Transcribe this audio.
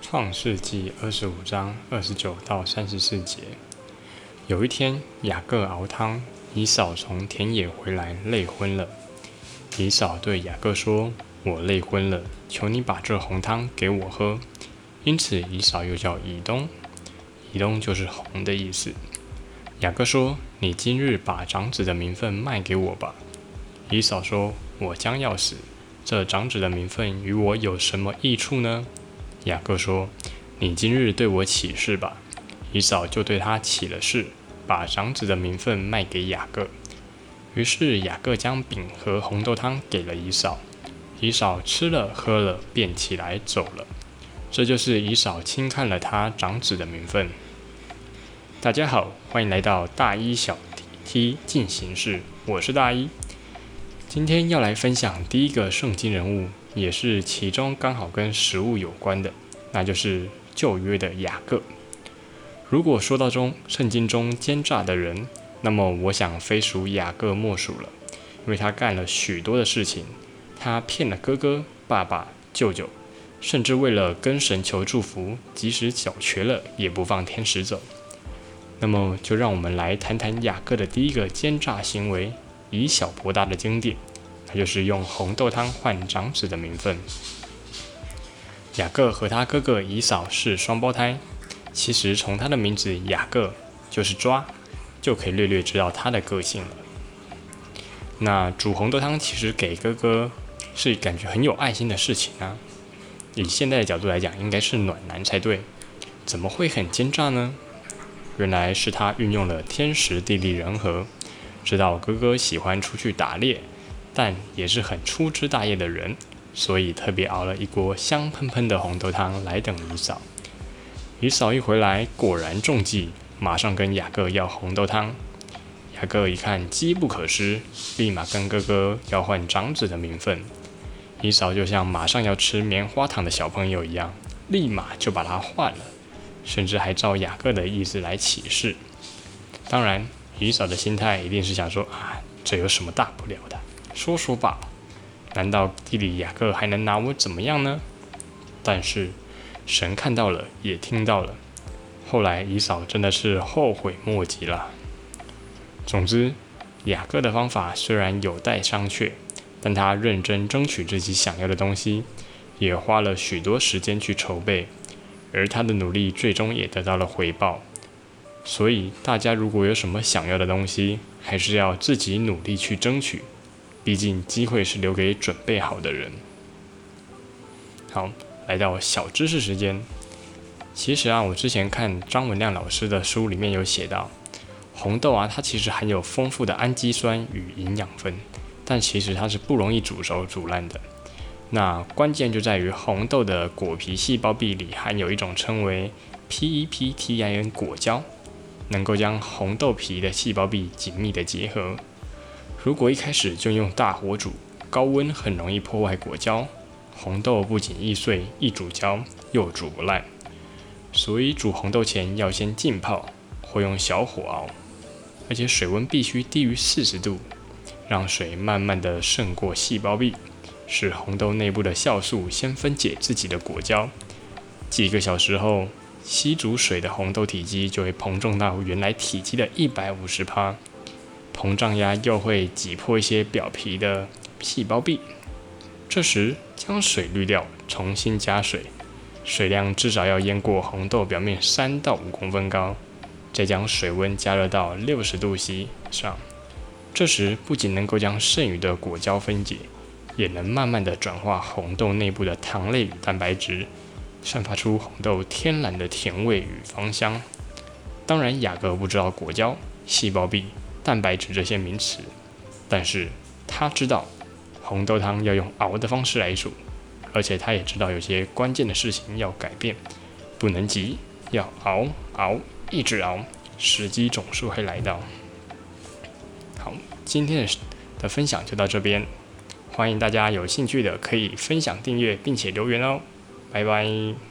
创世纪二十五章二十九到三十四节。有一天，雅各熬汤，以扫从田野回来，累昏了。以扫对雅各说：“我累昏了，求你把这红汤给我喝。”因此，以扫又叫以东。以东就是红的意思。雅各说：“你今日把长子的名分卖给我吧。”以扫说：“我将要死，这长子的名分与我有什么益处呢？”雅各说：“你今日对我起誓吧。”以扫就对他起了誓，把长子的名分卖给雅各。于是雅各将饼和红豆汤给了以扫，以扫吃了喝了，便起来走了。这就是以扫轻看了他长子的名分。大家好，欢迎来到大一小 T 进行式，我是大一。今天要来分享第一个圣经人物，也是其中刚好跟食物有关的，那就是旧约的雅各。如果说到中圣经中奸诈的人，那么我想非属雅各莫属了，因为他干了许多的事情，他骗了哥哥、爸爸、舅舅，甚至为了跟神求祝福，即使脚瘸了也不放天使走。那么，就让我们来谈谈雅各的第一个奸诈行为，以小博大的经典，就是用红豆汤换长子的名分。雅各和他哥哥以扫是双胞胎，其实从他的名字雅各就是抓，就可以略略知道他的个性了。那煮红豆汤其实给哥哥是感觉很有爱心的事情啊，以现在的角度来讲，应该是暖男才对，怎么会很奸诈呢？原来是他运用了天时地利人和，知道哥哥喜欢出去打猎，但也是很粗枝大叶的人，所以特别熬了一锅香喷喷的红豆汤来等姨嫂。姨嫂一回来，果然中计，马上跟雅各要红豆汤。雅各一看机不可失，立马跟哥哥要换长子的名分。姨嫂就像马上要吃棉花糖的小朋友一样，立马就把它换了。甚至还照雅各的意思来起誓。当然，以扫的心态一定是想说：啊，这有什么大不了的？说说罢了。难道弟弟雅各还能拿我怎么样呢？但是神看到了，也听到了。后来姨嫂真的是后悔莫及了。总之，雅各的方法虽然有待商榷，但他认真争取自己想要的东西，也花了许多时间去筹备。而他的努力最终也得到了回报，所以大家如果有什么想要的东西，还是要自己努力去争取，毕竟机会是留给准备好的人。好，来到小知识时间。其实啊，我之前看张文亮老师的书里面有写到，红豆啊，它其实含有丰富的氨基酸与营养分，但其实它是不容易煮熟煮烂的。那关键就在于红豆的果皮细胞壁里含有一种称为 PEPTIN 果胶，能够将红豆皮的细胞壁紧密的结合。如果一开始就用大火煮，高温很容易破坏果胶，红豆不仅易碎易煮焦，又煮不烂。所以煮红豆前要先浸泡，或用小火熬，而且水温必须低于四十度，让水慢慢的渗过细胞壁。使红豆内部的酵素先分解自己的果胶，几个小时后，吸煮水的红豆体积就会膨胀到原来体积的一百五十帕，膨胀压又会挤破一些表皮的细胞壁。这时将水滤掉，重新加水，水量至少要淹过红豆表面三到五公分高，再将水温加热到六十度 C 上。这时不仅能够将剩余的果胶分解。也能慢慢的转化红豆内部的糖类与蛋白质，散发出红豆天然的甜味与芳香。当然，雅各不知道果胶、细胞壁、蛋白质这些名词，但是他知道红豆汤要用熬的方式来煮，而且他也知道有些关键的事情要改变，不能急，要熬熬，一直熬，时机总是会来到。好，今天的的分享就到这边。欢迎大家有兴趣的可以分享、订阅并且留言哦，拜拜。